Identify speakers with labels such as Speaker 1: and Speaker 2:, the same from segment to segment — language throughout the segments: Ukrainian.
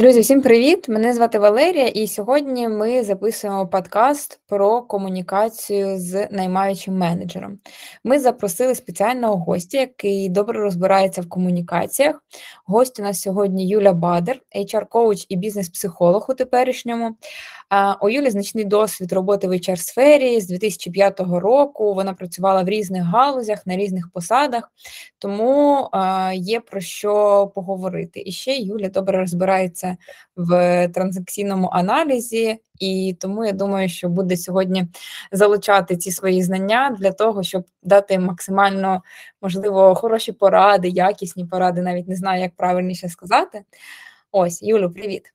Speaker 1: Друзі, всім привіт! Мене звати Валерія, і сьогодні ми записуємо подкаст про комунікацію з наймаючим менеджером. Ми запросили спеціального гостя, який добре розбирається в комунікаціях. Гость у нас сьогодні Юля Бадер, HR-коуч і бізнес-психолог у теперішньому. У Юлі значний досвід роботи в hr сфері з 2005 року. Вона працювала в різних галузях на різних посадах, тому є про що поговорити. І ще Юля добре розбирається в транзакційному аналізі, і тому я думаю, що буде сьогодні залучати ці свої знання для того, щоб дати максимально можливо хороші поради, якісні поради, навіть не знаю, як правильніше сказати. Ось, Юлю, привіт.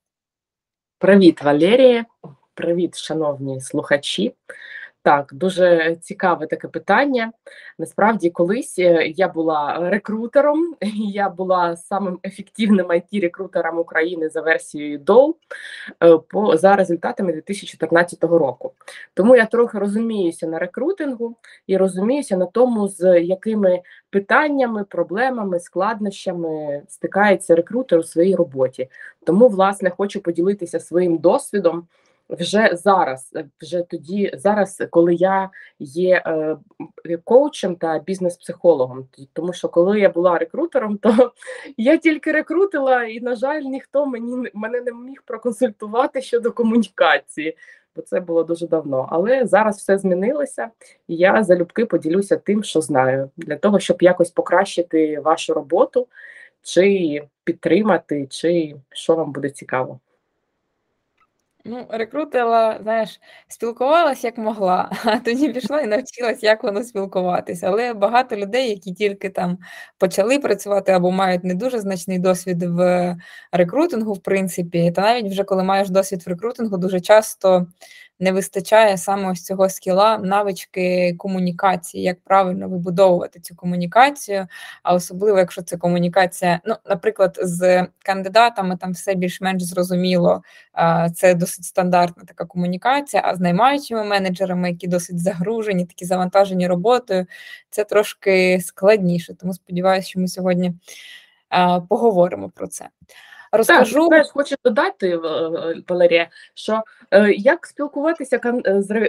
Speaker 2: Привіт, Валерія, привіт, шановні слухачі. Так, дуже цікаве таке питання. Насправді, колись е, я була рекрутером, я була самим ефективним it рекрутером України за версією DOL е, по за результатами 2014 року. Тому я трохи розуміюся на рекрутингу і розуміюся на тому, з якими питаннями, проблемами, складнощами стикається рекрутер у своїй роботі. Тому, власне, хочу поділитися своїм досвідом вже зараз, е, вже тоді, зараз, коли я є е, коучем та бізнес-психологом, тому що коли я була рекрутером, то я тільки рекрутила, і, на жаль, ніхто мені мене не міг проконсультувати щодо комунікації, бо це було дуже давно. Але зараз все змінилося, і я залюбки поділюся тим, що знаю, для того, щоб якось покращити вашу роботу, чи підтримати, чи що вам буде цікаво.
Speaker 1: Ну, рекрутила, знаєш, спілкувалась як могла, а тоді пішла і навчилась, як воно спілкуватися. Але багато людей, які тільки там почали працювати або мають не дуже значний досвід в рекрутингу, в принципі, та навіть вже коли маєш досвід в рекрутингу, дуже часто не вистачає саме ось цього скіла, навички комунікації, як правильно вибудовувати цю комунікацію, а особливо, якщо це комунікація, ну, наприклад, з кандидатами там все більш-менш зрозуміло, це досить стандартна така комунікація, а з наймаючими менеджерами, які досить загружені, такі завантажені роботою, це трошки складніше. Тому сподіваюся, що ми сьогодні поговоримо про це.
Speaker 2: Розкажу. Так, хочу додати, е, е, Валерія, що е, як спілкуватися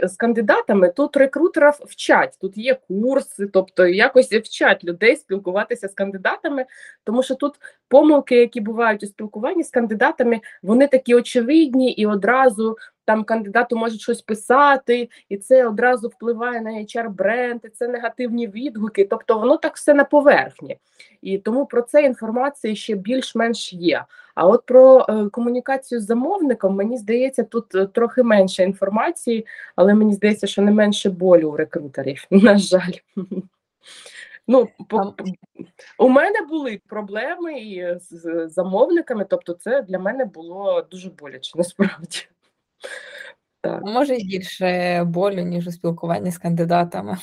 Speaker 2: з, кандидатами, тут рекрутерів вчать, тут є курси, тобто якось вчать людей спілкуватися з кандидатами, тому що тут помилки, які бувають у спілкуванні з кандидатами, вони такі очевидні і одразу там кандидату можуть щось писати, і це одразу впливає на hr бренд і це негативні відгуки. Тобто воно так все на поверхні. І тому про це інформації ще більш-менш є. А от про е, комунікацію з замовником, мені здається, тут е, трохи менше інформації, але мені здається, що не менше болю у рекрутерів. На жаль. Ну, по, у мене були проблеми і з замовниками, тобто це для мене було дуже боляче, насправді.
Speaker 1: Так. Може, і більше болю, ніж у спілкуванні з кандидатами.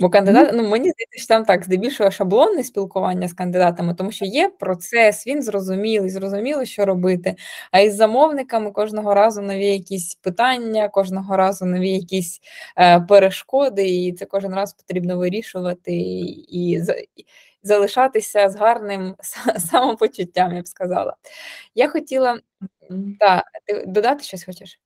Speaker 1: Бо кандидат, ну мені здається, що там так, здебільшого шаблонне спілкування з кандидатами, тому що є процес, він зрозумілий, зрозуміло, що робити. А із замовниками кожного разу нові якісь питання, кожного разу нові якісь е, перешкоди, і це кожен раз потрібно вирішувати і, і, залишатися з гарним самопочуттям, я б сказала. Я хотіла так, ти додати щось хочеш?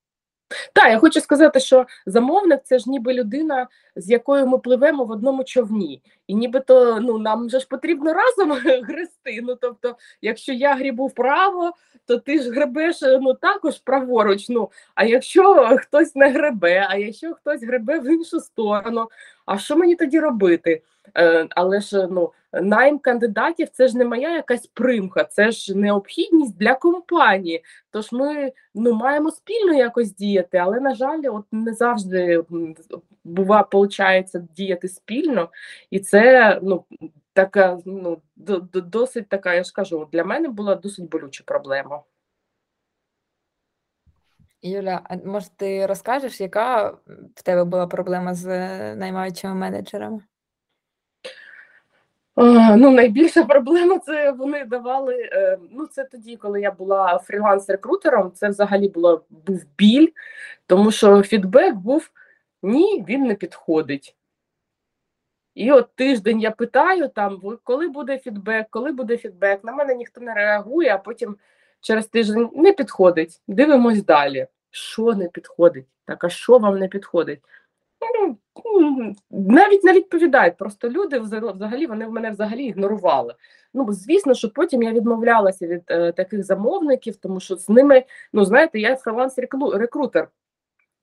Speaker 2: Так, я хочу сказати, що замовник це ж ніби людина, з якою ми пливемо в одному човні. І нібито ну нам же ж потрібно разом грести. Ну тобто, якщо я грібу вправо, то ти ж гребеш ну також праворуч. Ну а якщо хтось не гребе, а якщо хтось гребе в іншу сторону, а що мені тоді робити? Е, Але ж ну найм кандидатів це ж не моя якась примха, це ж необхідність для компанії. Тож ми ну маємо спільно якось діяти, але на жаль, от не завжди бува, виходить діяти спільно, і це ну така ну досить така. Я ж кажу, для мене була досить болюча проблема.
Speaker 1: Юля, а може ти розкажеш, яка в тебе була проблема з наймаючими менеджерами?
Speaker 2: Ну, найбільша проблема це вони давали. Е, ну, це тоді, коли я була фріланс-рекрутером, це взагалі було був біль, тому що фідбек був ні, він не підходить. І от тиждень я питаю, там, коли буде фідбек, коли буде фідбек, на мене ніхто не реагує, а потім через тиждень не підходить. Дивимось далі. Що не підходить? Так, а що вам не підходить? Ну, навіть не відповідають. Просто люди взагалі вони в мене взагалі ігнорували. Ну звісно, що потім я відмовлялася від е, таких замовників, тому що з ними, ну знаєте, я фриланс-рекрутер.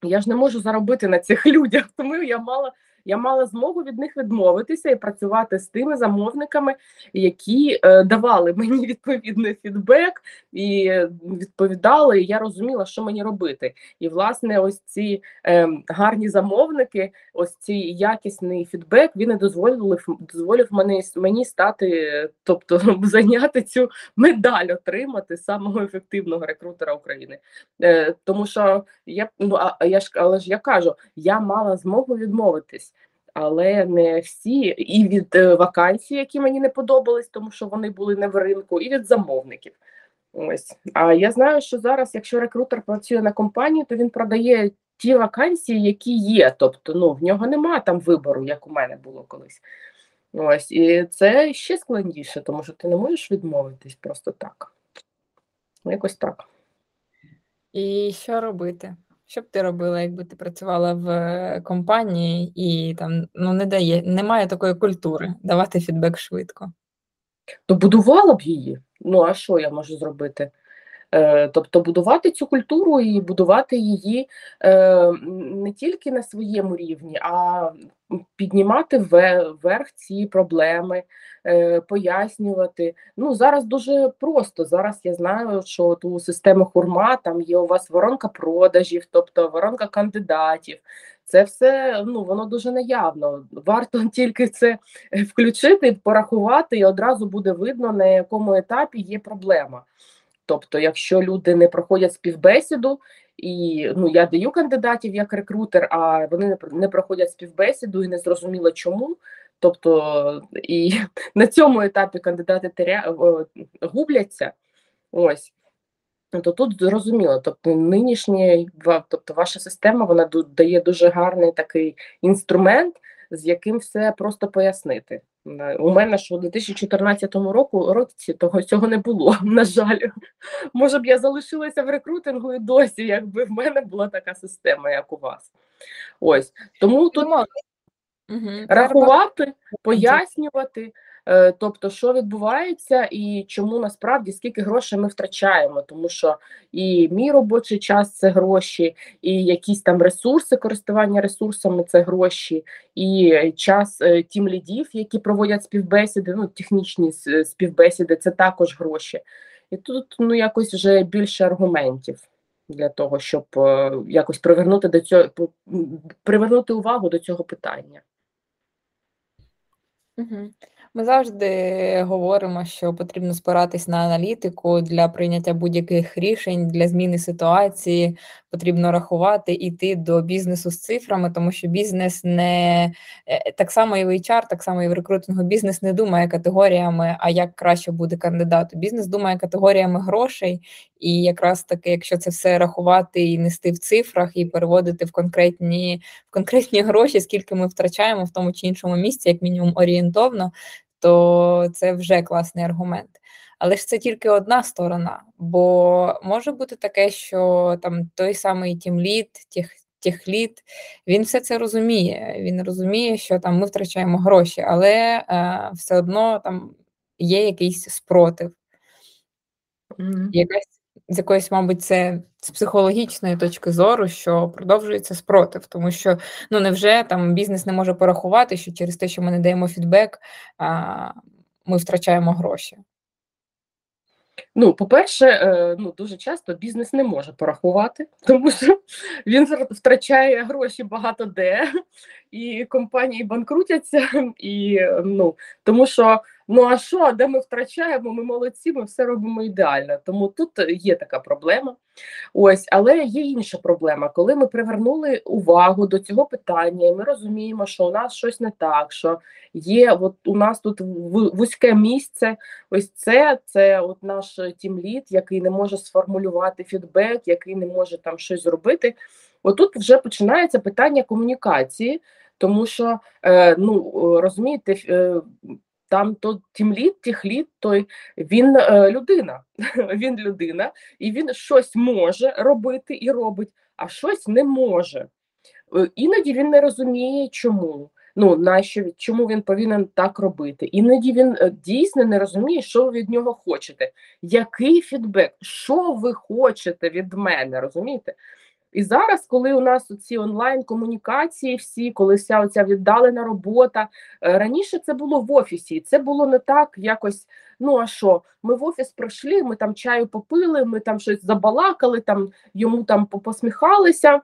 Speaker 2: Я ж не можу заробити на цих людях, тому я мала я мала змогу від них відмовитися і працювати з тими замовниками, які е, давали мені відповідний фідбек і відповідали. і Я розуміла, що мені робити. І власне, ось ці е, гарні замовники, ось цей якісний фідбек, він і дозволив дозволив мені мені стати, тобто зайняти цю медаль, отримати самого ефективного рекрутера України. Е, Тому що я ну а я ж але ж я кажу, я мала змогу відмовитись але не всі, і від е, вакансій, які мені не подобались, тому що вони були не в ринку, і від замовників. Ось. А я знаю, що зараз, якщо рекрутер працює на компанії, то він продає ті вакансії, які є. Тобто, ну в нього нема там вибору, як у мене було колись. Ось, і це ще складніше, тому що ти не можеш відмовитись просто так. Якось так.
Speaker 1: І що робити? Що б ти робила, якби ти працювала в е, компанії і там ну не дає, немає такої культури давати фідбек швидко?
Speaker 2: То будувала б її. Ну а що я можу зробити? Е, тобто будувати цю культуру і будувати її е, не тільки на своєму рівні, а піднімати вверх ці проблеми, пояснювати. Ну зараз дуже просто. Зараз я знаю, що у системи хурма там є у вас воронка продажів, тобто воронка кандидатів. Це все ну воно дуже наявно. Варто тільки це включити, порахувати, і одразу буде видно, на якому етапі є проблема. Тобто, якщо люди не проходять співбесіду, і ну я даю кандидатів як рекрутер, а вони не проходять співбесіду і не зрозуміло чому. Тобто і на цьому етапі кандидати теря... губляться. Ось. То тут зрозуміло, тобто нинішня тобто ваша система вона дає дуже гарний такий інструмент, з яким все просто пояснити. У мене ж у 2014 року році того цього не було. На жаль, може б я залишилася в рекрутингу і досі, якби в мене була така система, як у вас. Ось тому тут угу. рахувати, пояснювати. Е, тобто, що відбувається і чому насправді скільки грошей ми втрачаємо, тому що і мій робочий час це гроші, і якісь там ресурси, користування ресурсами це гроші, і час е, тім лідів, які проводять співбесіди, ну технічні співбесіди, це також гроші. І тут ну якось вже більше аргументів для того, щоб е, якось привернути до цього привернути увагу до цього питання.
Speaker 1: Ми завжди говоримо, що потрібно спиратись на аналітику для прийняття будь-яких рішень для зміни ситуації. Потрібно рахувати іти до бізнесу з цифрами, тому що бізнес не е, так само і в HR, так само і в рекрутингу. Бізнес не думає категоріями, а як краще буде кандидату. Бізнес думає категоріями грошей, і якраз таки, якщо це все рахувати і нести в цифрах, і переводити в конкретні в конкретні гроші, скільки ми втрачаємо в тому чи іншому місці, як мінімум орієнтовно, то це вже класний аргумент. Але ж це тільки одна сторона, бо може бути таке, що там той самий team lead, tech, tech lead, він все це розуміє. Він розуміє, що там ми втрачаємо гроші, але е, все одно там є якийсь спротив. Mm-hmm. Якась з якоїсь, мабуть, це з психологічної точки зору, що продовжується спротив, тому що ну невже там бізнес не може порахувати, що через те, що ми не даємо фідбек, ми втрачаємо гроші.
Speaker 2: Ну, по-перше, е, ну дуже часто бізнес не може порахувати, тому що він втрачає гроші багато де, і компанії банкрутяться, і ну тому що Ну а що, де ми втрачаємо? Ми молодці, ми все робимо ідеально. Тому тут є така проблема. Ось, але є інша проблема. Коли ми привернули увагу до цього питання, і ми розуміємо, що у нас щось не так, що є, от у нас тут вузьке місце. Ось це це от наш team lead, який не може сформулювати фідбек, який не може там щось зробити. Отут вже починається питання комунікації, тому що е, ну розумієте. Е, там то team lead, tech lead, той він е, людина. Він людина, і він щось може робити і робить, а щось не може. Е, іноді він не розуміє, чому. Ну, нащо чому він повинен так робити? Іноді він е, дійсно не розуміє, що ви від нього хочете. Який фідбек? Що ви хочете від мене? Розумієте? І зараз, коли у нас ці онлайн-комунікації, всі, коли вся оця віддалена робота, е, раніше це було в офісі, це було не так якось. Ну а що? Ми в офіс прийшли, ми там чаю попили, ми там щось забалакали, там йому там посміхалися.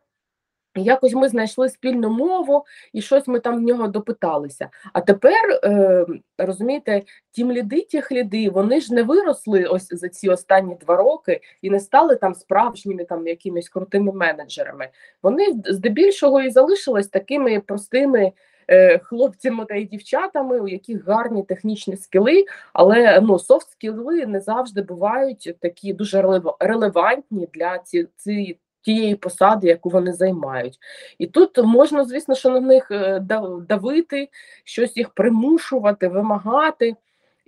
Speaker 2: Якось ми знайшли спільну мову і щось ми там в нього допиталися. А тепер е, розумієте, тім ліди, ті хліди, вони ж не виросли ось за ці останні два роки і не стали там справжніми там якимись крутими менеджерами. Вони здебільшого і залишились такими простими е, хлопцями та й дівчатами, у яких гарні технічні скіли, але ну софт скіли не завжди бувають такі дуже релевантні для ці, ці тієї посади, яку вони займають. І тут можна, звісно, що на них е, давити, щось їх примушувати, вимагати.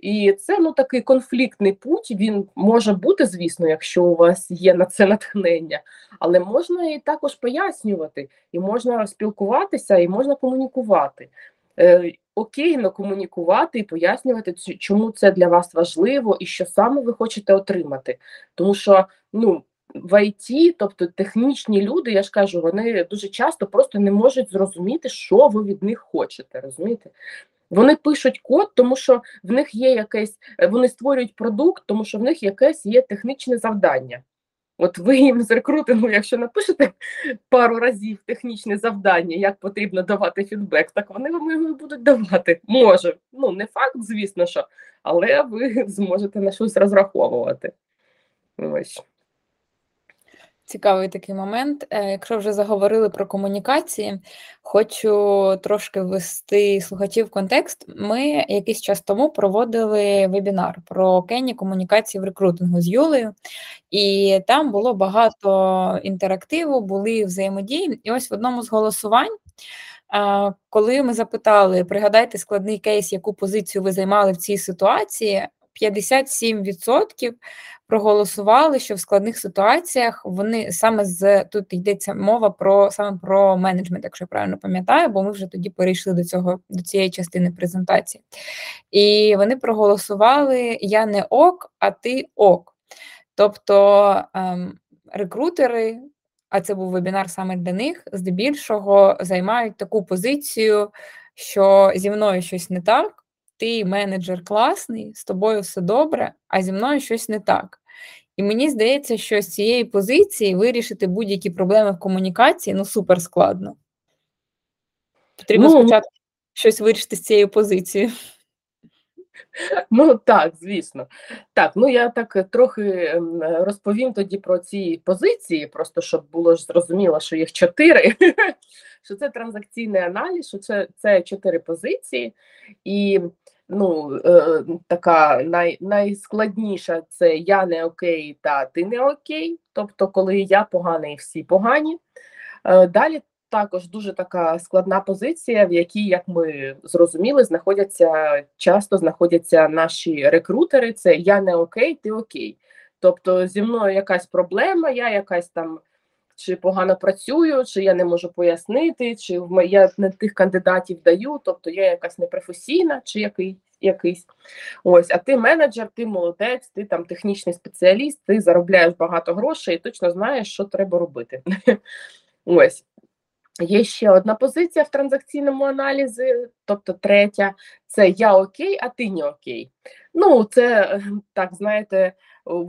Speaker 2: І це ну такий конфліктний путь. Він може бути, звісно, якщо у вас є на це натхнення, але можна і також пояснювати, і можна спілкуватися, і можна комунікувати. Е, Окейно комунікувати і пояснювати, чому це для вас важливо і що саме ви хочете отримати. Тому що ну в ІТ, тобто технічні люди, я ж кажу, вони дуже часто просто не можуть зрозуміти, що ви від них хочете. розумієте? Вони пишуть код, тому що в них є якесь, вони створюють продукт, тому що в них якесь є технічне завдання. От ви їм з рекрутингу, якщо напишете пару разів технічне завдання, як потрібно давати фідбек, так вони вам його будуть давати. Може. Ну, не факт, звісно, що, але ви зможете на щось розраховувати. Ось.
Speaker 1: Цікавий такий момент. Е, якщо вже заговорили про комунікації, хочу трошки ввести слухачів в контекст. Ми якийсь час тому проводили вебінар про кенні комунікації в рекрутингу з Юлею, і там було багато інтерактиву, були взаємодії. І ось в одному з голосувань. Е, коли ми запитали, пригадайте складний кейс, яку позицію ви займали в цій ситуації, 57% проголосували, що в складних ситуаціях вони саме з тут йдеться мова про саме про менеджмент, якщо я правильно пам'ятаю, бо ми вже тоді перейшли до цього до цієї частини презентації. І вони проголосували Я не ок, а ти ок. Тобто ем, рекрутери. А це був вебінар саме для них, здебільшого займають таку позицію, що зі мною щось не так, ти менеджер класний, з тобою все добре, а зі мною щось не так. І мені здається, що з цієї позиції вирішити будь-які проблеми в комунікації ну супер складно. Потрібно ну, спочатку щось вирішити з цією позицією.
Speaker 2: Ну так, звісно. Так, ну я так трохи ем, розповім тоді про ці позиції, просто щоб було ж зрозуміло, що їх чотири. Що це транзакційний аналіз, що це це чотири позиції, і ну, е, така най, найскладніша це я не окей, та ти не окей. Тобто, коли я поганий, всі погані. Е, далі також дуже така складна позиція, в якій, як ми зрозуміли, знаходяться часто знаходяться наші рекрутери. Це я не окей, ти окей. Тобто зі мною якась проблема, я якась там чи погано працюю, чи я не можу пояснити, чи я не тих кандидатів даю, тобто я якась непрофесійна, чи який, якийсь. Ось, а ти менеджер, ти молодець, ти там технічний спеціаліст, ти заробляєш багато грошей і точно знаєш, що треба робити. Ось. Є ще одна позиція в транзакційному аналізі, тобто третя, це я окей, а ти не окей. Ну, це так, знаєте,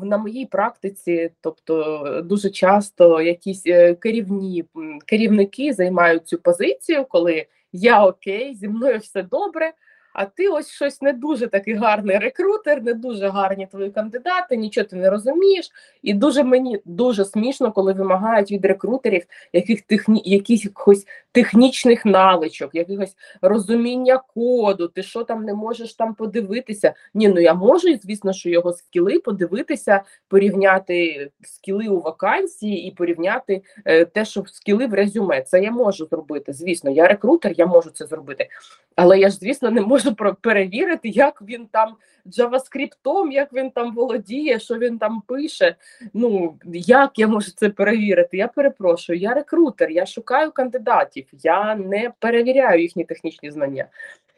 Speaker 2: на моїй практиці, тобто дуже часто якісь е, керівні керівники займають цю позицію, коли я окей, зі мною все добре. А ти ось щось не дуже такий гарний рекрутер, не дуже гарні твої кандидати, нічого ти не розумієш. І дуже мені дуже смішно, коли вимагають від рекрутерів яких техні, якихось технічних навичок, якихось розуміння коду, ти що там не можеш там подивитися. Ні, ну я можу, звісно, що його скіли подивитися, порівняти скіли у вакансії і порівняти е, те, що скіли в резюме. Це я можу зробити. Звісно, я рекрутер, я можу це зробити. Але я ж, звісно, не можу можу перевірити, як він там джаваскриптом, як він там володіє, що він там пише. Ну як я можу це перевірити? Я перепрошую, я рекрутер, я шукаю кандидатів, я не перевіряю їхні технічні знання.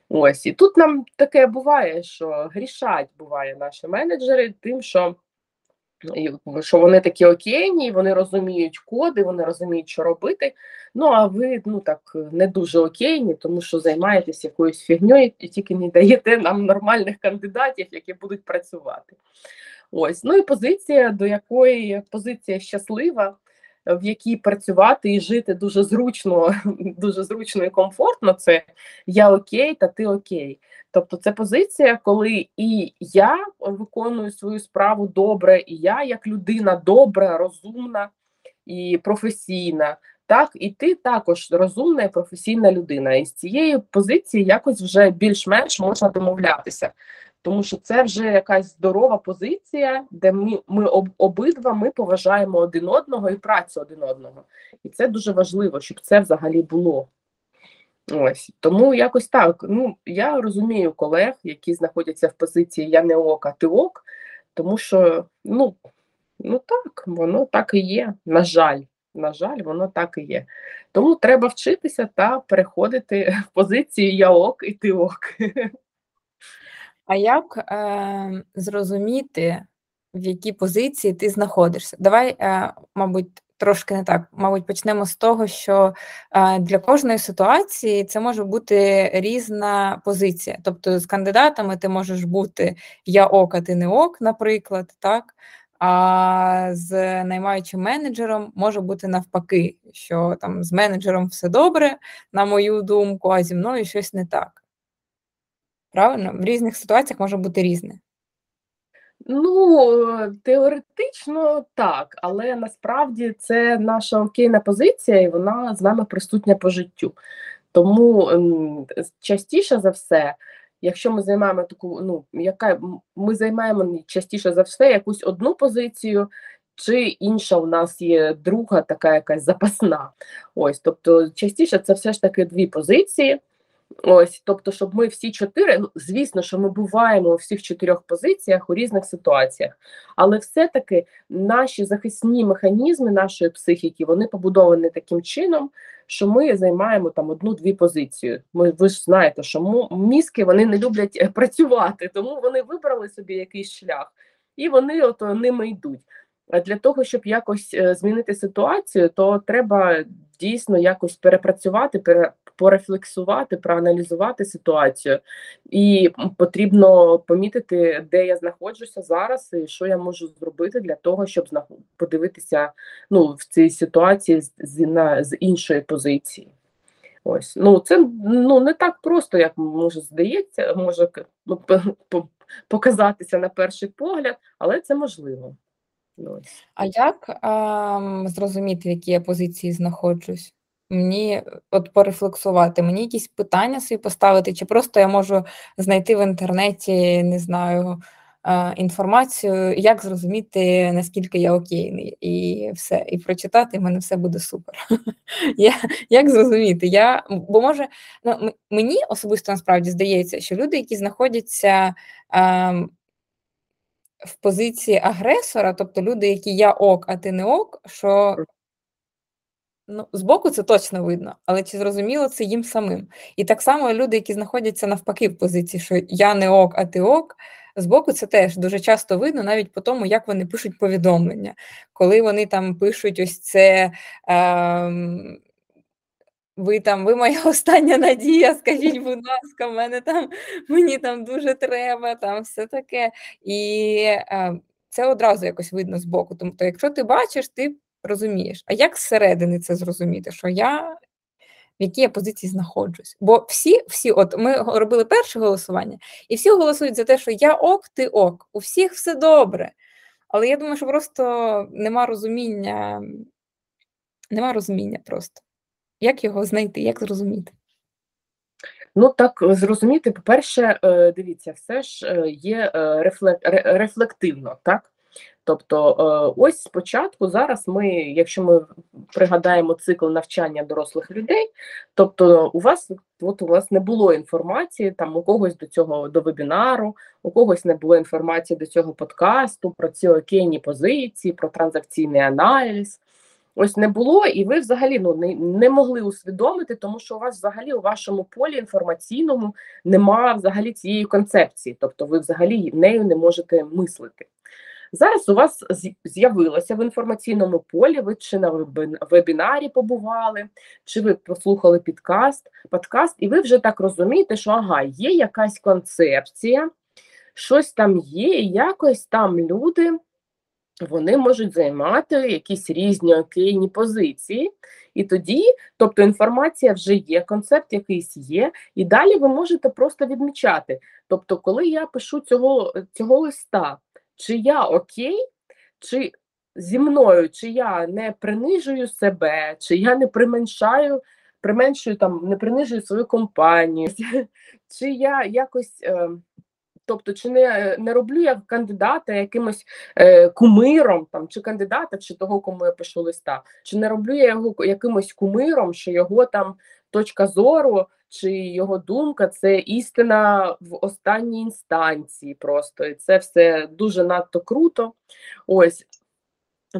Speaker 2: Ось і тут нам таке буває, що грішать буває наші менеджери, тим, що що вони такі окейні, вони розуміють коди, вони розуміють, що робити. Ну а ви ну так не дуже окейні, тому що займаєтесь якоюсь фігньою і тільки не даєте нам нормальних кандидатів, які будуть працювати. Ось, ну і позиція, до якої позиція щаслива, в якій працювати і жити дуже зручно, дуже зручно і комфортно. Це я окей, та ти окей. Тобто це позиція, коли і я виконую свою справу добре, і я як людина добра, розумна і професійна. Так, і ти також розумна і професійна людина. І з цієї позиції якось вже більш-менш можна домовлятися, тому що це вже якась здорова позиція, де ми ми об, обидва ми поважаємо один одного і працю один одного. І це дуже важливо, щоб це взагалі було. Ось тому якось так. Ну я розумію колег, які знаходяться в позиції Я не ок, а ти ок, тому що ну, ну так, воно так і є. На жаль, на жаль, воно так і є. Тому треба вчитися та переходити в позицію Я ок і ти ок.
Speaker 1: А як е, зрозуміти, в якій позиції ти знаходишся? Давай, е, мабуть, трошки не так. Мабуть, почнемо з того, що е, для кожної ситуації це може бути різна позиція. Тобто з кандидатами ти можеш бути я ок, а ти не ок, наприклад, так. А з наймаючим менеджером може бути навпаки, що там з менеджером все добре, на мою думку, а зі мною щось не так. Правильно? В різних ситуаціях може бути різне.
Speaker 2: Ну, теоретично так, але насправді це наша окейна позиція, і вона з нами присутня по життю. Тому частіше за все, якщо ми займаємо таку, ну яка ми займаємо частіше за все якусь одну позицію, чи інша у нас є друга, така якась запасна. Ось, тобто, частіше це все ж таки дві позиції. Ось, тобто, щоб ми всі чотири, ну звісно, що ми буваємо у всіх чотирьох позиціях у різних ситуаціях, але все-таки наші захисні механізми нашої психіки вони побудовані таким чином, що ми займаємо там одну-дві позиції. Ми ви ж знаєте, що мізки вони не люблять е, працювати, тому вони вибрали собі якийсь шлях і вони от ними йдуть. А для того, щоб якось е, змінити ситуацію, то треба дійсно якось перепрацювати, пере, порефлексувати, проаналізувати ситуацію, і потрібно помітити, де я знаходжуся зараз, і що я можу зробити для того, щоб подивитися ну, в цій ситуації з, на, з іншої позиції. Ось ну це ну не так просто, як може здається, може ну, показатися на перший погляд, але це можливо.
Speaker 1: Ось. А як а, зрозуміти, в якій я позиції знаходжусь? Мені от порефлексувати, мені якісь питання собі поставити, чи просто я можу знайти в інтернеті, не знаю, інформацію, як зрозуміти, наскільки я окейний, і все, і прочитати, в мене все буде супер. я, Як зрозуміти? Я, Бо може, ну, мені особисто насправді здається, що люди, які знаходяться в позиції агресора, тобто люди, які я ок, а ти не ок, що Ну, збоку це точно видно, але чи зрозуміло це їм самим? І так само люди, які знаходяться навпаки в позиції, що я не ок, а ти ок. Збоку це теж дуже часто видно, навіть по тому, як вони пишуть повідомлення, коли вони там пишуть ось це. Е, ви там, ви моя остання надія, скажіть, будь ласка, мене там мені там дуже треба, там все таке. І е, це одразу якось видно збоку. Тобто, якщо ти бачиш, ти розумієш. А як зсередини це зрозуміти, що я в якій я позиції знаходжусь? Бо всі, всі, от ми робили перше голосування, і всі голосують за те, що я ок, ти ок, у всіх все добре. Але я думаю, що просто нема розуміння, нема розуміння просто. Як його знайти, як зрозуміти?
Speaker 2: Ну так зрозуміти, по-перше, е, дивіться, все ж е, є е, рефлективно, так? Тобто, е, ось спочатку зараз ми, якщо ми пригадаємо цикл навчання дорослих людей, тобто у вас от у вас не було інформації там у когось до цього до вебінару, у когось не було інформації до цього подкасту про ці окейні позиції, про транзакційний аналіз. Ось не було, і ви взагалі ну не не могли усвідомити, тому що у вас взагалі у вашому полі інформаційному немає взагалі цієї концепції, тобто ви взагалі нею не можете мислити. Зараз у вас з'явилося в інформаційному полі, ви чи на вебінарі побували, чи ви послухали підкаст, подкаст, і ви вже так розумієте, що ага, є якась концепція, щось там є, і якось там люди вони можуть займати якісь різні окейні позиції. І тоді, тобто інформація вже є, концепт якийсь є, і далі ви можете просто відмічати. Тобто, коли я пишу цього, цього листа, чи я окей, чи зі мною, чи я не принижую себе, чи я не применшаю, применшую там, не принижую свою компанію, чи я якось. Е, Тобто, чи не не роблю я кандидата якимось е, кумиром, там чи кандидата, чи того, кому я пишу листа, чи не роблю я його якимось кумиром, що його там точка зору чи його думка це істина в останній інстанції. Просто і це все дуже надто круто. Ось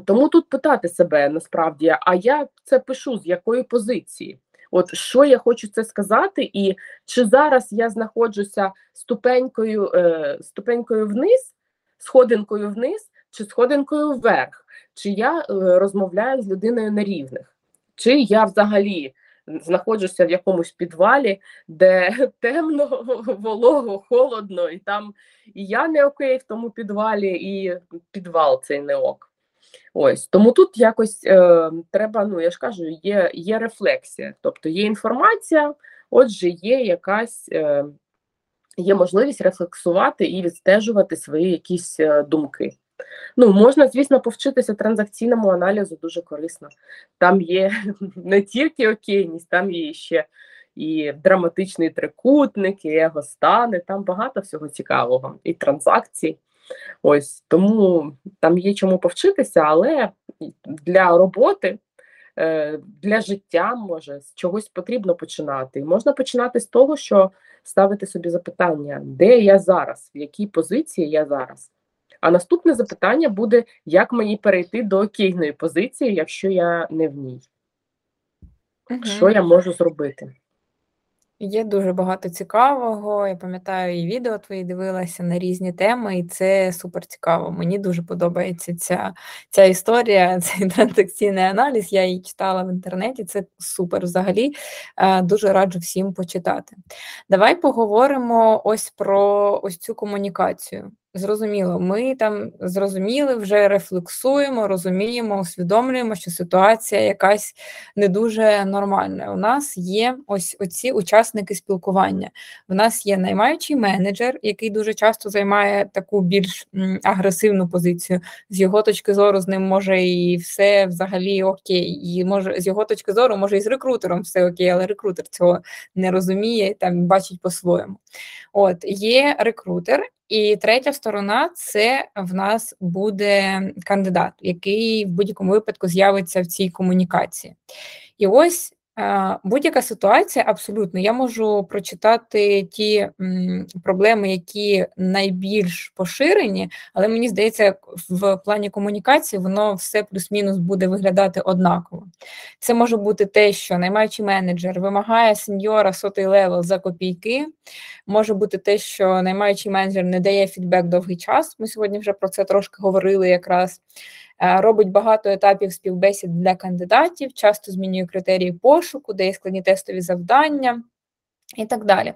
Speaker 2: тому тут питати себе насправді, а я це пишу з якої позиції? От що я хочу це сказати, і чи зараз я знаходжуся ступенькою е, ступенькою вниз, сходинкою вниз, чи сходинкою вверх, чи я е, розмовляю з людиною на рівних, чи я взагалі знаходжуся в якомусь підвалі, де темно, волого, холодно, і там і я не окей в тому підвалі, і підвал цей не ок. Ось тому тут якось е, треба, ну я ж кажу, є є рефлексія, тобто є інформація, отже, є якась е, є можливість рефлексувати і відстежувати свої якісь е, думки. Ну, можна, звісно, повчитися транзакційному аналізу дуже корисно. Там є не тільки окейність, там є ще і драматичний трикутник, і егостани, там багато всього цікавого, і транзакцій. Ось тому там є чому повчитися, але для роботи, е, для життя може з чогось потрібно починати. І можна починати з того, що ставити собі запитання, де я зараз, в якій позиції я зараз. А наступне запитання буде, як мені перейти до окейної позиції, якщо я не в ній. Угу. Що я можу зробити?
Speaker 1: Є дуже багато цікавого. Я пам'ятаю, і відео твої дивилася на різні теми, і це супер цікаво. Мені дуже подобається ця ця історія, цей транзакційний аналіз. Я її читала в інтернеті. Це супер взагалі. Е, дуже раджу всім почитати. Давай поговоримо ось про ось цю комунікацію. Зрозуміло, ми там зрозуміли, вже рефлексуємо, розуміємо, усвідомлюємо, що ситуація якась не дуже нормальна. У нас є ось оці учасники спілкування. У нас є наймаючий менеджер, який дуже часто займає таку більш агресивну позицію. З його точки зору, з ним може і все взагалі окей. І може з його точки зору, може і з рекрутером все окей, але рекрутер цього не розуміє, там бачить по-своєму. От є рекрутер. І третя сторона це в нас буде кандидат, який в будь-якому випадку з'явиться в цій комунікації. І ось Будь-яка ситуація, абсолютно, я можу прочитати ті проблеми, які найбільш поширені, але мені здається, в плані комунікації воно все плюс-мінус буде виглядати однаково. Це може бути те, що наймаючий менеджер вимагає сеньйора сотий level за копійки. Може бути те, що наймаючий менеджер не дає фідбек довгий час. Ми сьогодні вже про це трошки говорили якраз. Е, робить багато етапів співбесід для кандидатів, часто змінює критерії пошуку, дає складні тестові завдання. І так далі.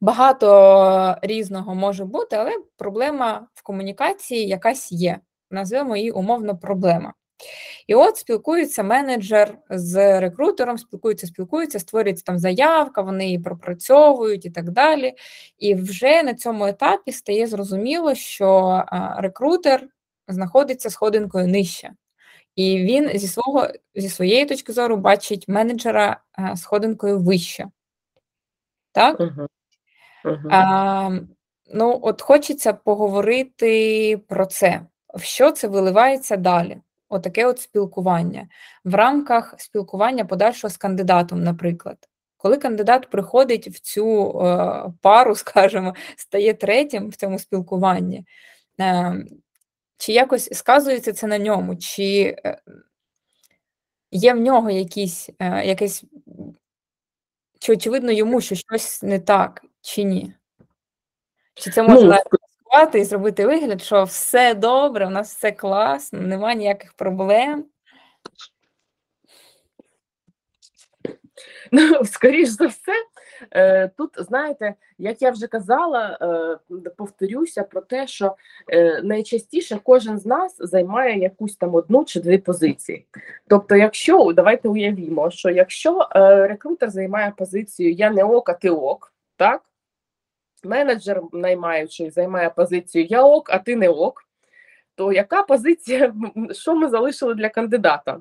Speaker 1: Багато різного може бути, але проблема в комунікації якась є. Назвемо її умовно проблема. І от спілкується менеджер з рекрутером, спілкуються, спілкуються, створюється там заявка, вони її пропрацьовують і так далі. І вже на цьому етапі стає зрозуміло, що рекрутер знаходиться сходинкою нижче. І він зі свого, зі своєї точки зору бачить менеджера сходинкою вище. Так? Uh-huh. Uh-huh. А, Ну, от хочеться поговорити про це. в що це виливається далі? Отаке от спілкування в рамках спілкування подальшого з кандидатом, наприклад. Коли кандидат приходить в цю е, пару, скажімо, стає третім в цьому спілкуванні, е, чи якось сказується це на ньому, чи е, є в нього якісь, е, якесь, чи очевидно йому, що щось не так, чи ні? Чи це можна ну, і зробити вигляд, що все добре, у нас все класно, немає ніяких проблем?
Speaker 2: Ну, скоріш за все, тут знаєте, як я вже казала, е, повторюся про те, що е, найчастіше кожен з нас займає якусь там одну чи дві позиції. Тобто, якщо давайте уявімо, що якщо рекрутер займає позицію Я не ок, а ти ок, так менеджер наймаючий займає позицію Я ок, а ти не ок, то яка позиція, що ми залишили для кандидата?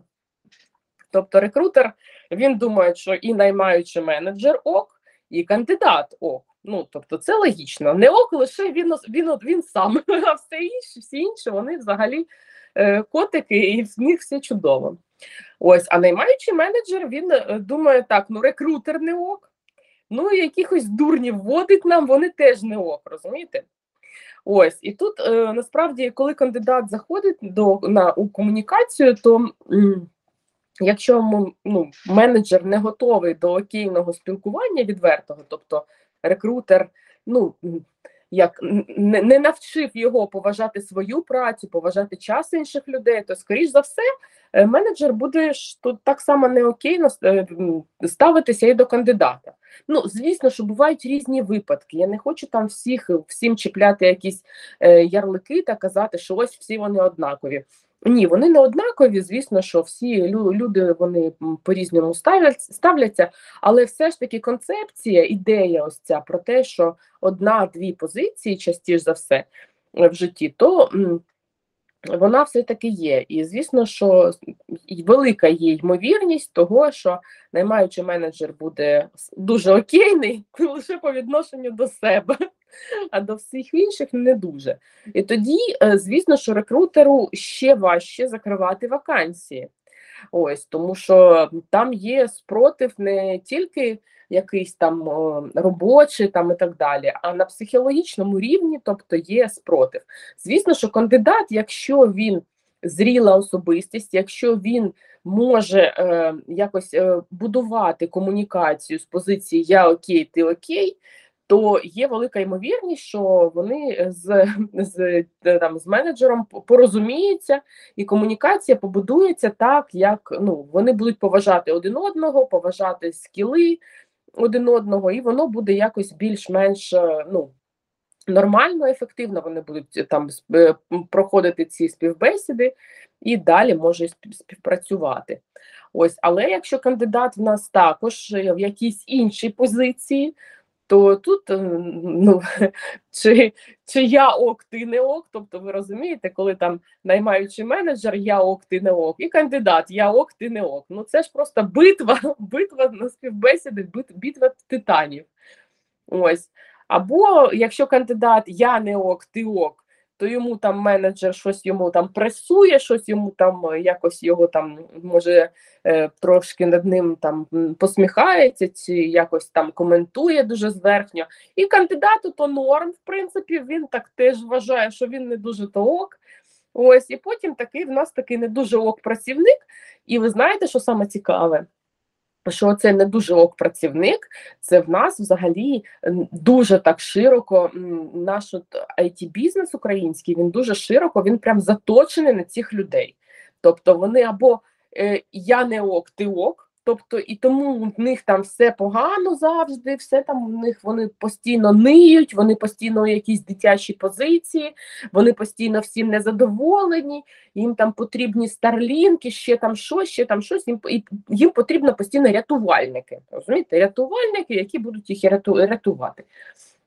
Speaker 2: Тобто рекрутер він думає, що і наймаючий менеджер ок, і кандидат ок. Ну тобто це логічно. Не ок, лише він він, він сам, а все інше, всі інші вони взагалі е, котики, і в них все чудово. Ось, а наймаючий менеджер він е, думає так: ну рекрутер не ок, ну якихось дурнів вводить нам, вони теж не ок, розумієте? Ось і тут е, насправді, коли кандидат заходить до на у комунікацію, то м, якщо ну, менеджер не готовий до окейного спілкування відвертого, тобто рекрутер, ну як не, не навчив його поважати свою працю, поважати час інших людей, то скоріш за все е, менеджер буде тут так само неокейно е, ставитися і до кандидата. Ну, звісно, що бувають різні випадки. Я не хочу там всіх всім чіпляти якісь е, ярлики та казати, що ось всі вони однакові. Ні, вони не однакові. Звісно, що всі люди вони по-різному ставляться, але все ж таки концепція, ідея, ось ця про те, що одна-дві позиції, частіше за все в житті, то вона все-таки є. І звісно, що велика є ймовірність того, що наймаючий менеджер буде дуже окейний лише по відношенню до себе, а до всіх інших не дуже. І тоді, е, звісно, що рекрутеру ще важче закривати вакансії. Ось тому, що там є спротив не тільки якийсь там робочий там і так далі, а на психологічному рівні, тобто є спротив. Звісно, що кандидат, якщо він зріла особистість, якщо він може е, якось е, будувати комунікацію з позиції Я окей, ти окей то є велика ймовірність, що вони з з, там, з менеджером порозуміються, і комунікація побудується так, як ну вони будуть поважати один одного, поважати скіли один одного, і воно буде якось більш-менш е, ну. Нормально, ефективно вони будуть там е, проходити ці співбесіди і далі може співпрацювати. Ось, але якщо кандидат в нас також в якійсь іншій позиції, то тут е, ну, чи чи я ок, ти не ок, тобто ви розумієте, коли там наймаючий менеджер, я ок, ти не ок, і кандидат, я ок, ти не ок. Ну це ж просто битва, битва на співбесіди, битва титанів. Ось. Або якщо кандидат я не ок, ти ок, то йому там менеджер щось йому там пресує, щось йому там е, якось його там може е, трошки над ним там посміхається, чи якось там коментує дуже зверхньо. І кандидату то норм, в принципі, він так теж вважає, що він не дуже то ок. Ось, і потім такий в нас такий не дуже ок працівник. І ви знаєте, що саме цікаве? Що це не дуже ок працівник, це в нас взагалі дуже так широко. Наш it бізнес український він дуже широко, він прям заточений на цих людей. Тобто вони або е, я не ок, ти ок. Тобто і тому в них там все погано завжди, все там у них вони постійно ниють, вони постійно якісь дитячі позиції, вони постійно всім незадоволені, їм там потрібні старлінки, ще там щось, ще там щось. Їм їм потрібно постійно рятувальники. розумієте, Рятувальники, які будуть їх рятувати.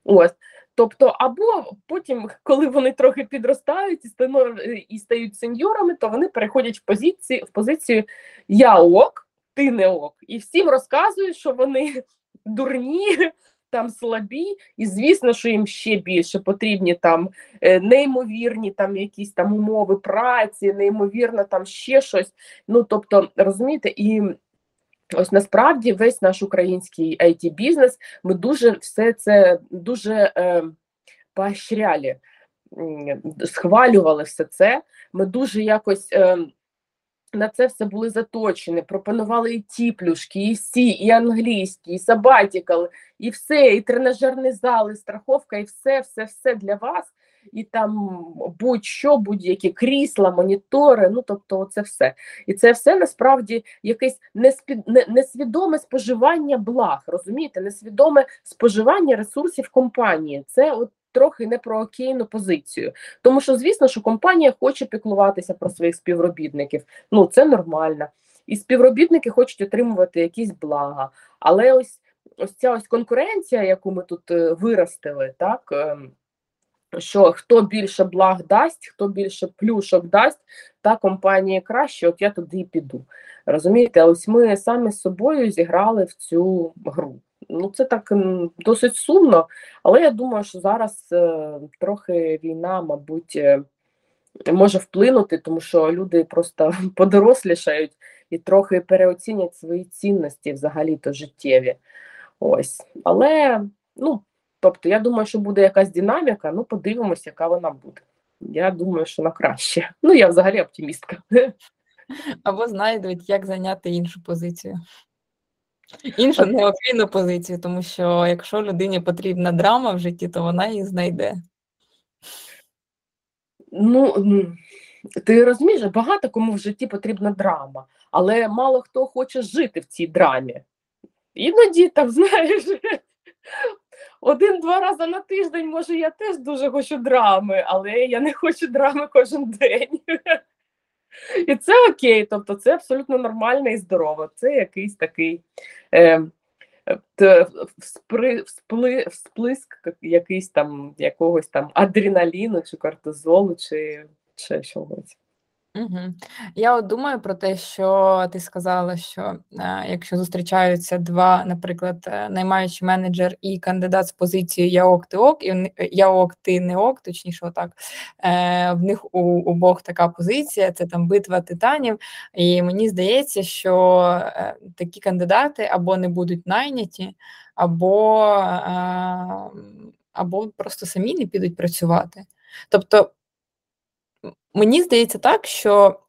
Speaker 2: Ось. Тобто, або потім, коли вони трохи підростають і станов... і стають сеньорами, то вони переходять в позицію в позицію я ок ти не ок. І всім розказують, що вони дурні, там слабі, і звісно, що їм ще більше потрібні там е, неймовірні там якісь там умови праці, неймовірно там ще щось. Ну тобто, розумієте, і ось насправді весь наш український it бізнес ми дуже все це дуже е, поощряли, схвалювали все це. Ми дуже якось. Е, на це все були заточені, пропонували і ті плюшки, і сі, і англійські, і сабатікал, і все, і тренажерний зал, і страховка, і все, все, все для вас. І там будь-що, будь-які крісла, монітори, ну тобто, це все. І це все насправді якесь неспід... несвідоме споживання благ, розумієте, несвідоме споживання ресурсів компанії. Це от трохи не про окейну позицію. Тому що, звісно, що компанія хоче піклуватися про своїх співробітників. Ну це нормально. І співробітники хочуть отримувати якісь блага. Але ось ось ця ось конкуренція, яку ми тут е, виростили, так. Ем, що хто більше благ дасть, хто більше плюшок дасть, та компанія краще, от я туди і піду. Розумієте, ось ми самі з собою зіграли в цю гру. Ну, це так досить сумно, але я думаю, що зараз е, трохи війна, мабуть, е, може вплинути, тому що люди просто подорослішають і трохи переоцінять свої цінності взагалі-то життєві. Ось. Але, ну, тобто, я думаю, що буде якась динаміка, ну, подивимося, яка вона буде. Я думаю, що на краще. Ну, я взагалі оптимістка.
Speaker 1: Або знайдуть, як зайняти іншу позицію. Іншу необхідну позицію, тому що якщо людині потрібна драма в житті, то вона її знайде.
Speaker 2: Ну, ти розумієш, багато кому в житті потрібна драма, але мало хто хоче жити в цій драмі. Іноді там, знаєш, один-два рази на тиждень, може, я теж дуже хочу драми, але я не хочу драми кожен день. І це окей, тобто це абсолютно нормально і здорово. Це якийсь такий е, вспри, вспли, всплиск якийсь там якогось там адреналіну, чи кортизолу, чи ще чогось.
Speaker 1: Угу. Я от думаю про те, що ти сказала, що е, якщо зустрічаються два, наприклад, е, наймаючий менеджер і кандидат з позиції я ок, ти ок, і я ок, ти не ок, точніше, отак е, в них у обох така позиція, це там битва титанів. І мені здається, що е, такі кандидати або не будуть найняті, або, е, або просто самі не підуть працювати. Тобто. Мені здається так, що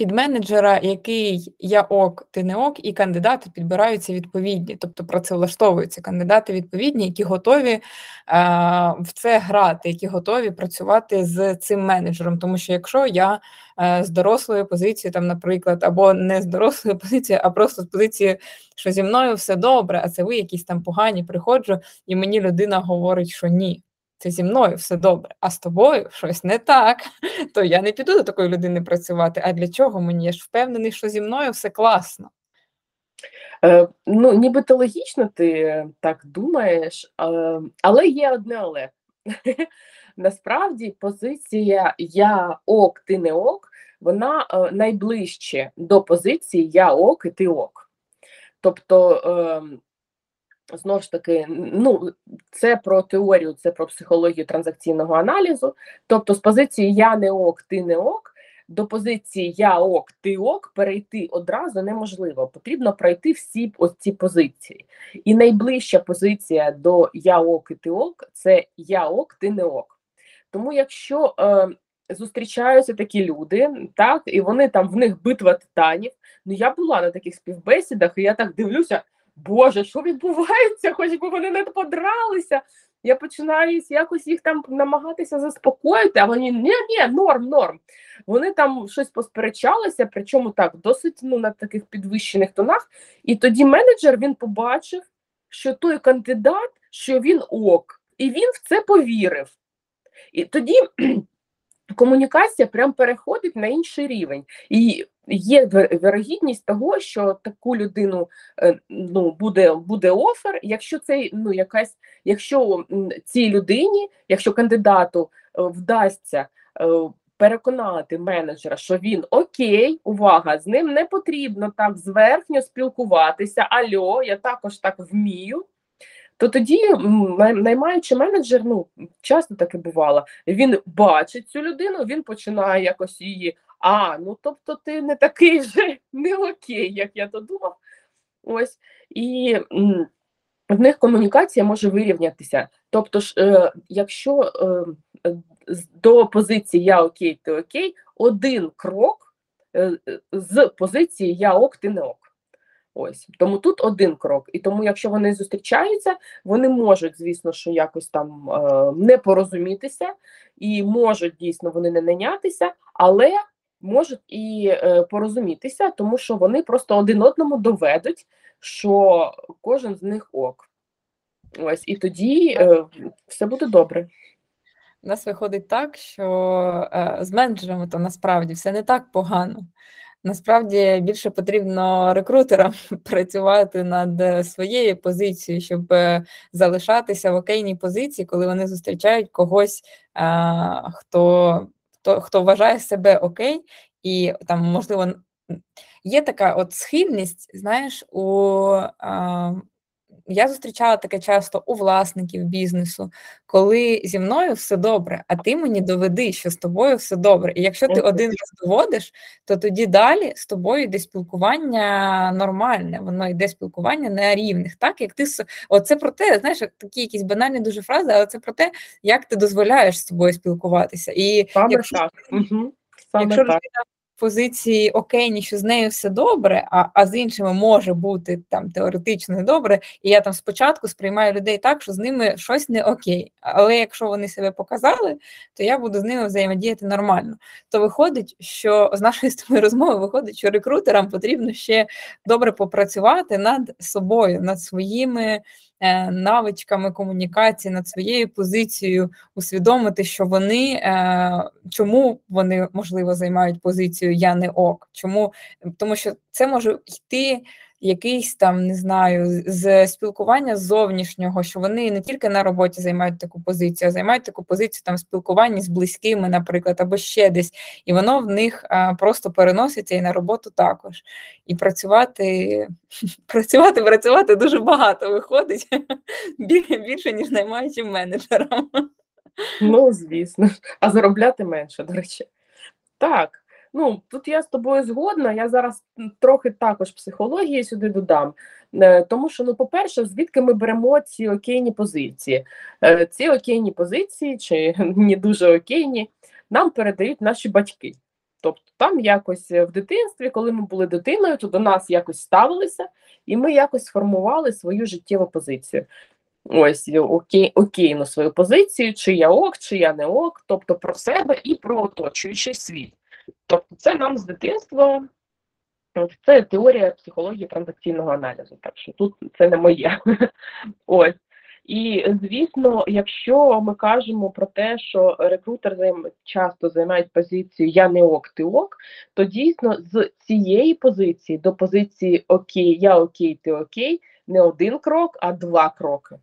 Speaker 1: під менеджера, який я ок, ти не ок, і кандидати підбираються відповідні, тобто працевлаштовуються кандидати відповідні, які готові е, в це грати, які готові працювати з цим менеджером. Тому що якщо я е, з дорослої позиції, там, наприклад, або не з дорослої позиції, а просто з позиції, що зі мною все добре, а це ви якісь там погані, приходжу, і мені людина говорить, що ні це зі мною все добре, а з тобою щось не так, то я не піду до такої людини працювати. А для чого мені? Я ж впевнений, що зі мною все класно.
Speaker 2: Е, Ну, нібито логічно ти так думаєш, але є одне але. Насправді позиція я ок, ти не ок, вона е, найближче до позиції я ок і ти ок. Тобто е, Знову ж таки, ну це про теорію, це про психологію транзакційного аналізу. Тобто, з позиції я не ок, ти не ок, до позиції я ок, ти ок перейти одразу неможливо. Потрібно пройти всі ці позиції. І найближча позиція до я ок і ти ок це я ок, ти не ок. Тому якщо е, зустрічаються такі люди, так, і вони там в них битва титанів. Ну я була на таких співбесідах, і я так дивлюся. Боже, що відбувається? Хоч би вони не подралися. Я починаю якось їх там намагатися заспокоїти, а вони ні, ні, норм, норм. Вони там щось посперечалися, причому так, досить ну, на таких підвищених тонах. І тоді менеджер він побачив, що той кандидат, що він ок, і він в це повірив. І тоді комунікація прям переходить на інший рівень. І є вирогідність того, що таку людину е, ну буде буде офер, якщо це ну якась, якщо цій людині, якщо кандидату е, вдасться. Е, переконати менеджера, що він окей, увага, з ним не потрібно так зверхньо спілкуватися. Альо, я також так вмію. То тоді наймаючи менеджер, ну часто таке бувало, він бачить цю людину, він починає якось її. А, ну тобто ти не такий вже не окей, як я то думав. Ось і в них комунікація може вирівнятися. Тобто, ж, е, якщо е, до позиції Я окей, ти окей, один крок е, з позиції Я ок, ти не ок. Ось тому тут один крок. І тому, якщо вони зустрічаються, вони можуть, звісно, що якось там е, не порозумітися, і можуть дійсно вони не нанятися, але можуть і е, порозумітися, тому що вони просто один одному доведуть, що кожен з них ок. Ось і тоді е, все буде добре.
Speaker 1: У нас виходить так, що е, з менеджерами то насправді все не так погано. Насправді більше потрібно рекрутерам працювати над своєю позицією, щоб е, залишатися в окейній позиції, коли вони зустрічають когось, а, хто, хто, хто вважає себе окей, і там можливо. Є така от схильність, знаєш, у а, я зустрічала таке часто у власників бізнесу, коли зі мною все добре, а ти мені доведи, що з тобою все добре. І якщо ти один раз доводиш, то тоді далі з тобою йде спілкування нормальне, воно йде спілкування на рівних. Так як ти оце про те, знаєш, такі якісь банальні дуже фрази, але це про те, як ти дозволяєш з тобою спілкуватися. І
Speaker 2: Саме якщо, так. Угу. Саме
Speaker 1: якщо так позиції окей, що з нею все добре, а а з іншими може бути там теоретично добре, і я там спочатку сприймаю людей так, що з ними щось не окей. Але якщо вони себе показали, то я буду з ними взаємодіяти нормально. То виходить, що з нашої з розмови виходить, що рекрутерам потрібно ще добре попрацювати над собою, над своїми. Е, навичками комунікації над своєю позицією, усвідомити, що вони е, чому вони можливо займають позицію Я не ок. Чому тому, що це може йти якийсь там не знаю, з спілкування зовнішнього, що вони не тільки на роботі займають таку позицію, а займають таку позицію там спілкуванні з близькими, наприклад, або ще десь, і воно в них а, просто переноситься і на роботу також. І працювати, працювати, працювати дуже багато виходить більше, ніж наймаючим менеджером.
Speaker 2: Ну, звісно, а заробляти менше, до речі. Так. Ну тут я з тобою згодна. Я зараз трохи також психології сюди додам. Е, тому що, ну, по-перше, звідки ми беремо ці окейні позиції? Е, ці окейні позиції, чи не дуже окейні, нам передають наші батьки. Тобто там якось в дитинстві, коли ми були дитиною, то до нас якось ставилися, і ми якось сформували свою життєву позицію. Ось окей, окейну свою позицію, чи я ок, чи я не ок, тобто про себе і про оточуючий світ. Тобто, це нам з дитинства, це теорія психології транзакційного аналізу. Так що тут це не моє. Ось. І звісно, якщо ми кажемо про те, що рекрутер часто займає позицію Я не ок, ти ок, то дійсно з цієї позиції до позиції Окей, я окей, ти окей, не один крок, а два кроки.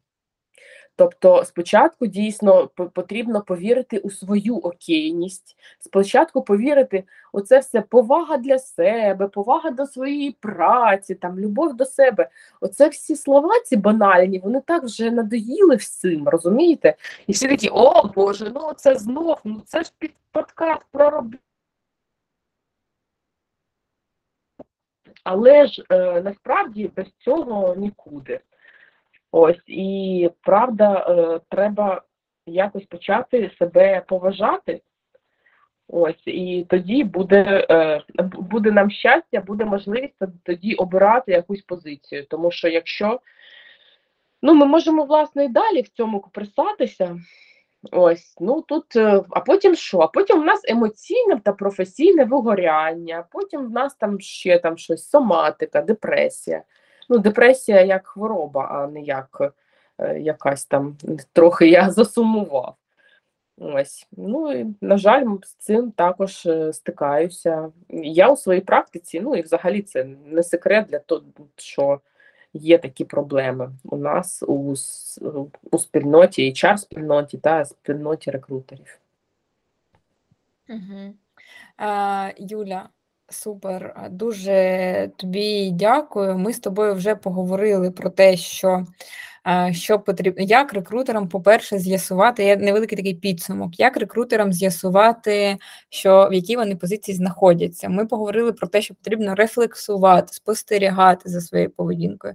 Speaker 2: Тобто, спочатку дійсно потрібно повірити у свою окейність. Спочатку повірити, оце все повага для себе, повага до своєї праці, там любов до себе. Оце всі слова, ці банальні, вони так вже надоїли всім, розумієте? І всі такі, о Боже, ну це знов, ну це ж під подкаст про роботу. Але ж е, насправді без цього нікуди. Ось і правда, е, треба якось почати себе поважати. Ось, і тоді буде е, буде нам щастя, буде можливість тоді обирати якусь позицію. Тому що якщо ну, ми можемо, власне, і далі в цьому копресатися, ось, ну тут, е, а потім що? А потім в нас емоційне та професійне вигоряння, потім в нас там ще там щось соматика, депресія ну, депресія як хвороба, а не як е, якась там трохи я засумував. Ось, ну і на жаль, з цим також е, стикаюся. Я у своїй практиці, ну і взагалі це не секрет для того, що є такі проблеми у нас у у спільноті, hr спільноті та спільноті рекрутерів.
Speaker 1: Угу. А, Юля, Супер, дуже тобі дякую. Ми з тобою вже поговорили про те, що що потрібно, як рекрутерам, по-перше, з'ясувати є невеликий такий підсумок, як рекрутерам з'ясувати, що в якій вони позиції знаходяться. Ми поговорили про те, що потрібно рефлексувати, спостерігати за своєю поведінкою.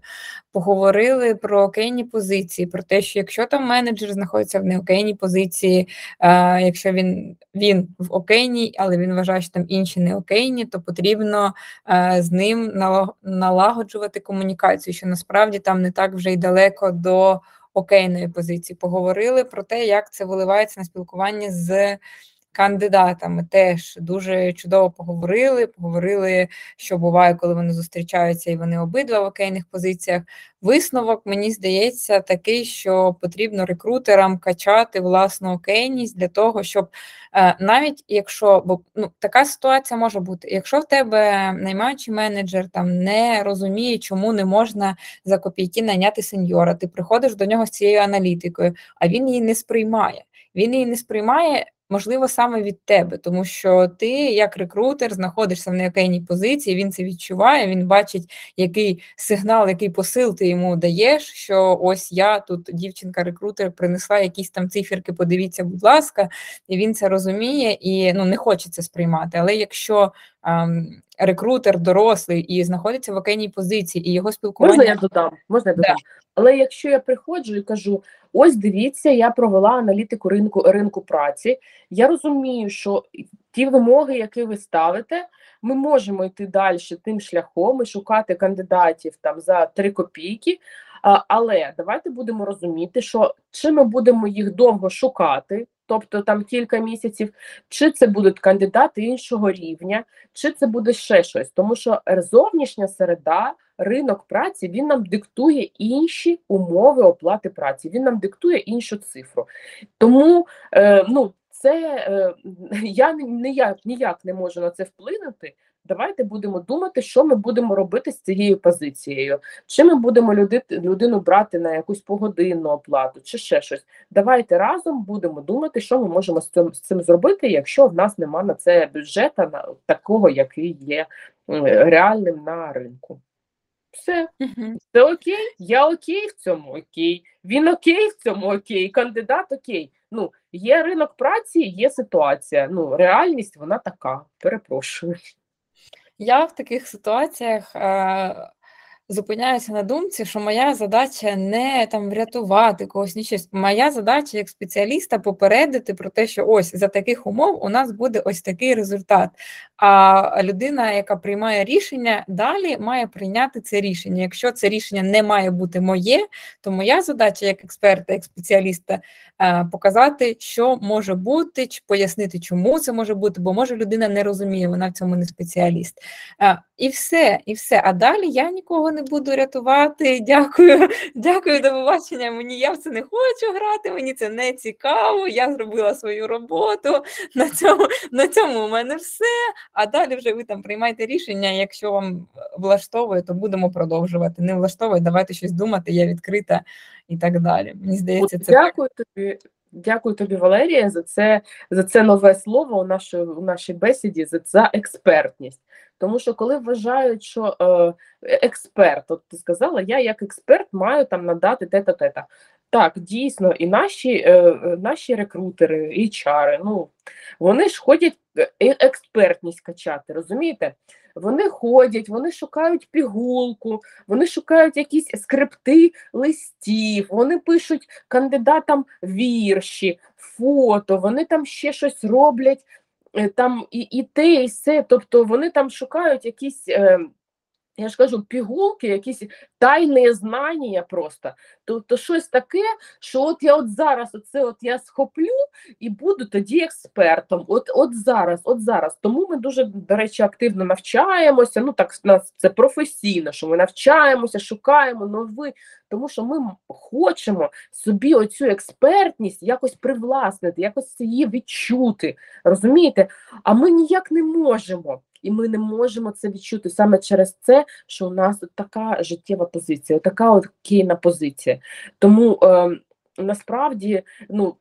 Speaker 1: Поговорили про окейні позиції, про те, що якщо там менеджер знаходиться в неокейній позиції, якщо він він в окейній, але він вважає, що там інші не окейні, то потрібно з ним налагоджувати комунікацію, що насправді там не так вже й далеко до окейної позиції. Поговорили про те, як це виливається на спілкування з кандидатами. Теж дуже чудово поговорили. Поговорили, що буває, коли вони зустрічаються, і вони обидва в окейних позиціях. Висновок, мені здається, такий, що потрібно рекрутерам качати власну окейність для того, щоб е, навіть якщо бо ну така ситуація може бути, якщо в тебе наймаючий менеджер там не розуміє, чому не можна за копійки найняти сеньора, ти приходиш до нього з цією аналітикою, а він її не сприймає. Він її не сприймає можливо, саме від тебе, тому що ти, як рекрутер, знаходишся в неокейній позиції, він це відчуває, він бачить, який сигнал, який посил ти йому даєш, що ось я тут, дівчинка-рекрутер, принесла якісь там циферки, подивіться, будь ласка, і він це розуміє і ну, не хоче це сприймати. Але якщо рекрутер дорослий і знаходиться в окейній позиції, і його спілкування.
Speaker 2: Можна я додам? Можна я додам? Да. Але якщо я приходжу і кажу: ось дивіться, я провела аналітику ринку ринку праці, я розумію, що ті вимоги, які ви ставите, ми можемо йти далі тим шляхом і шукати кандидатів там за три копійки. Але давайте будемо розуміти, що чи ми будемо їх довго шукати, тобто там кілька місяців, чи це будуть кандидати іншого рівня, чи це буде ще щось, тому що зовнішня середа, ринок праці він нам диктує інші умови оплати праці, він нам диктує іншу цифру. Тому е, ну, це е, я ніяк, ніяк не можу на це вплинути. Давайте будемо думати, що ми будемо робити з цією позицією. Чи ми будемо люди, людину брати на якусь погодинну оплату, чи ще щось. Давайте разом будемо думати, що ми можемо з цим з цим зробити, якщо в нас нема на це бюджету на такого, який є реальним на ринку. Все, це окей, я окей в цьому окей. Він окей в цьому окей, кандидат окей. Ну, є ринок праці, є ситуація. Ну, реальність вона така. Перепрошую.
Speaker 1: Я в таких ситуаціях е, зупиняюся на думці, що моя задача не там врятувати когось нічого. Моя задача як спеціаліста попередити про те, що ось за таких умов у нас буде ось такий результат. А людина, яка приймає рішення, далі має прийняти це рішення. Якщо це рішення не має бути моє, то моя задача як експерта, як спеціаліста показати, що може бути, чи пояснити, чому це може бути, бо може людина не розуміє, вона в цьому не спеціаліст. Е, і все, і все. А далі я нікого не буду рятувати. Дякую, дякую, до побачення. Мені я в це не хочу грати, мені це не цікаво. Я зробила свою роботу. На цьому на цьому у мене все. А далі вже ви там приймайте рішення. Якщо вам влаштовує, то будемо продовжувати. Не влаштовує, давайте щось думати. Я відкрита і так далі. Мені здається, це
Speaker 2: дякую тобі. Дякую тобі, Валерія, за це за це нове слово у нашій у нашій бесіді за, за експертність. Тому що коли вважають, що е, експерт, от ти сказала, я як експерт маю там надати те-та, те-та. Так, дійсно, і наші е, наші рекрутери, HR, ну вони ж ходять е, експертність качати, розумієте? Вони ходять, вони шукають пігулку, вони шукають якісь скрипти листів, вони пишуть кандидатам вірші, фото, вони там ще щось роблять е, там і і те, і все. Тобто вони там шукають якісь. Е, я ж кажу, пігулки, якісь тайне знання просто. Тобто щось таке, що от я от зараз оце от я схоплю і буду тоді експертом. От от зараз, от зараз. Тому ми дуже, до речі, активно навчаємося. Ну так нас це професійно, що ми навчаємося, шукаємо нові, тому що ми хочемо собі оцю експертність якось привласнити, якось її відчути. Розумієте? А ми ніяк не можемо і ми не можемо це відчути саме через це, що у нас така життєва позиція, така от кейна позиція. Тому е, насправді ну,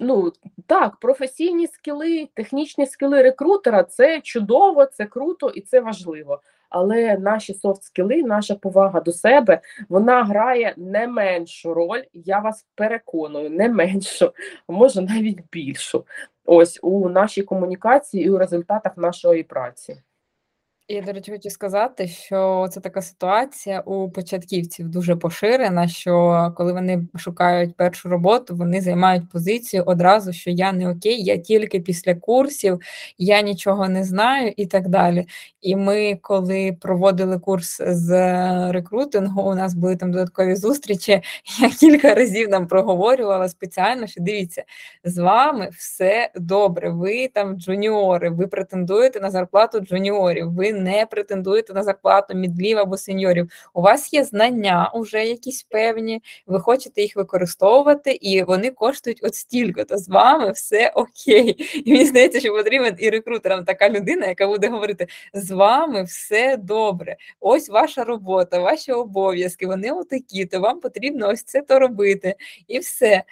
Speaker 2: ну, так, професійні скіли, технічні скіли рекрутера це чудово, це круто і це важливо. Але наші софт скіли, наша повага до себе, вона грає не меншу роль. Я вас переконую, не меншу, а може навіть більшу. Ось у нашій комунікації і у результатах нашої праці.
Speaker 1: Я, до речі, хочу сказати, що це така ситуація у початківців дуже поширена, що коли вони шукають першу роботу, вони займають позицію одразу, що я не окей, я тільки після курсів, я нічого не знаю і так далі. І ми, коли проводили курс з рекрутингу, у нас були там додаткові зустрічі. Я кілька разів нам проговорювала спеціально, що дивіться, з вами все добре. Ви там джуніори, ви претендуєте на зарплату джуніорів. ви не претендуєте на зарплату мідлів або сеньорів. У вас є знання вже якісь певні, ви хочете їх використовувати, і вони коштують от стільки, то з вами все окей. І мені здається, що потрібен і рекрутерам така людина, яка буде говорити: з вами все добре. Ось ваша робота, ваші обов'язки, вони отакі, то вам потрібно ось це то робити. І все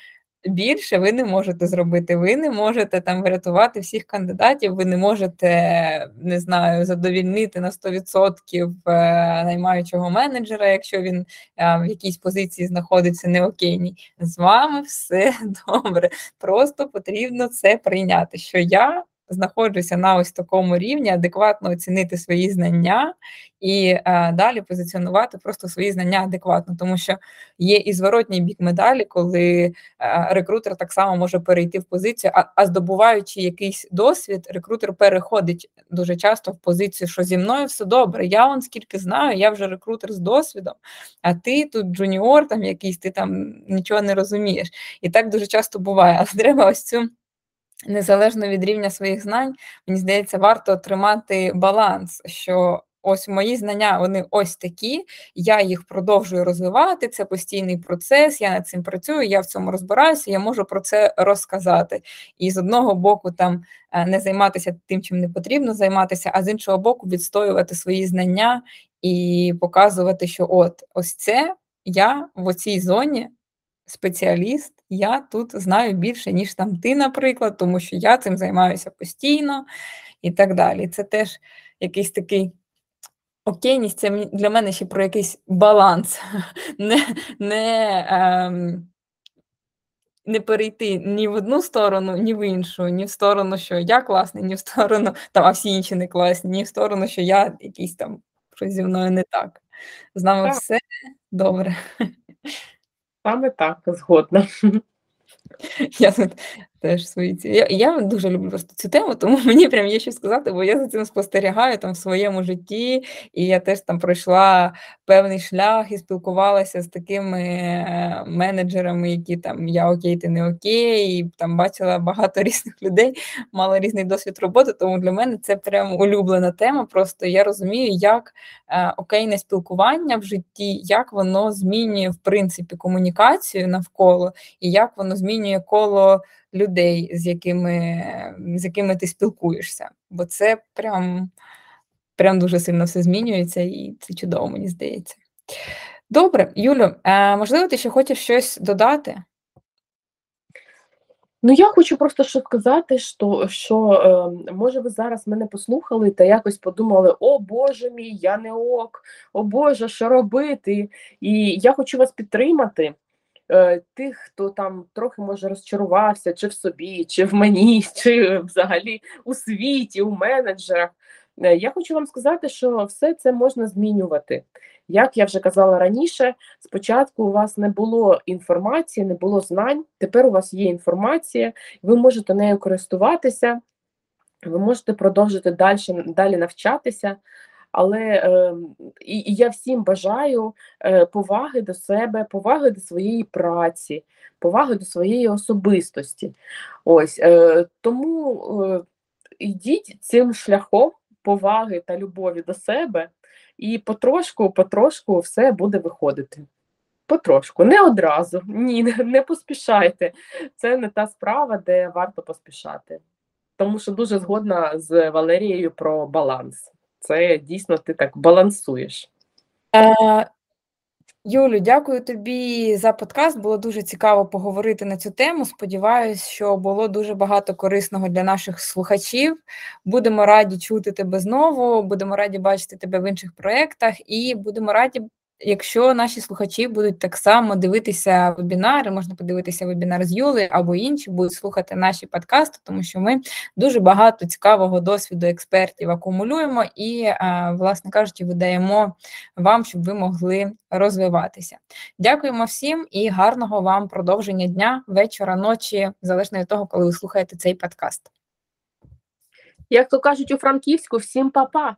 Speaker 1: більше ви не можете зробити. Ви не можете там врятувати всіх кандидатів, ви не можете не знаю, задовільнити на 100% е, наймаючого менеджера, якщо він е, в якійсь позиції знаходиться неокейній. З вами все добре. Просто потрібно це прийняти. Що я знаходжуся на ось такому рівні, адекватно оцінити свої знання і а, далі позиціонувати просто свої знання адекватно, тому що є і зворотній бік медалі, коли а, рекрутер так само може перейти в позицію, а, а здобуваючи якийсь досвід, рекрутер переходить дуже часто в позицію, що зі мною все добре. Я он скільки знаю, я вже рекрутер з досвідом, а ти тут junior, там якийсь ти там нічого не розумієш. І так дуже часто буває. Але треба ось цю незалежно від рівня своїх знань, мені здається, варто тримати баланс, що ось мої знання, вони ось такі, я їх продовжую розвивати. Це постійний процес, я над цим працюю, я в цьому розбираюся, я можу про це розказати. І з одного боку, там е, не займатися тим, чим не потрібно займатися, а з іншого боку, відстоювати свої знання і показувати, що от ось це я в оцій зоні спеціаліст, я тут знаю більше, ніж там ти, наприклад, тому що я цим займаюся постійно і так далі. Це теж якийсь такий. Окейність це для мене ще про якийсь баланс, не не, ем, не перейти ні в одну сторону, ні в іншу, ні в сторону, що я класний, ні в сторону, там, а всі інші не класні, ні в сторону, що я якийсь там щось зі мною не так. З нами так. все добре.
Speaker 2: Саме так, згодна.
Speaker 1: Я тут теж свої ці. Я я дуже люблю просто цю тему, тому мені прям є що сказати, бо я за цим спостерігаю там в своєму житті, і я теж там пройшла певний шлях і спілкувалася з такими е, менеджерами, які там я окей, ти не окей, і там бачила багато різних людей, мала різний досвід роботи. Тому для мене це прям улюблена тема. Просто я розумію, як е, окейне спілкування в житті, як воно змінює в принципі комунікацію навколо, і як воно змінює коло людей, з якими з якими ти спілкуєшся. Бо це прям, прям дуже сильно все змінюється, і це чудово, мені здається. Добре, Юлю, можливо, ти ще хочеш щось додати?
Speaker 2: Ну, я хочу просто що сказати, що що е, може ви зараз мене послухали та якось подумали: о Боже мій, я не ок, о Боже, що робити? І я хочу вас підтримати. Е, тих, хто там трохи може розчарувався, чи в собі, чи в мені, чи взагалі у світі, у менеджерах. Е, я хочу вам сказати, що все це можна змінювати. Як я вже казала раніше, спочатку у вас не було інформації, не було знань. Тепер у вас є інформація, ви можете нею користуватися, ви можете продовжити далі, далі навчатися. Але е, і, я всім бажаю е, поваги до себе, поваги до своєї праці, поваги до своєї особистості. Ось е, тому е, йдіть цим шляхом поваги та любові до себе, і потрошку, потрошку все буде виходити. Потрошку, не одразу, ні, не поспішайте. Це не та справа, де варто поспішати. Тому що дуже згодна з Валерією про баланс це дійсно ти так балансуєш.
Speaker 1: Е, Юлю, дякую тобі за подкаст. Було дуже цікаво поговорити на цю тему. Сподіваюсь, що було дуже багато корисного для наших слухачів. Будемо раді чути тебе знову. Будемо раді бачити тебе в інших проєктах, і будемо раді Якщо наші слухачі будуть так само дивитися вебінари, можна подивитися вебінар з Юли або інші, будуть слухати наші подкасти, тому що ми дуже багато цікавого досвіду експертів акумулюємо і, власне кажучи, видаємо вам, щоб ви могли розвиватися. Дякуємо всім і гарного вам продовження дня, вечора, ночі, залежно від того, коли ви слухаєте цей подкаст.
Speaker 2: Як то кажуть у Франківську, всім па-па!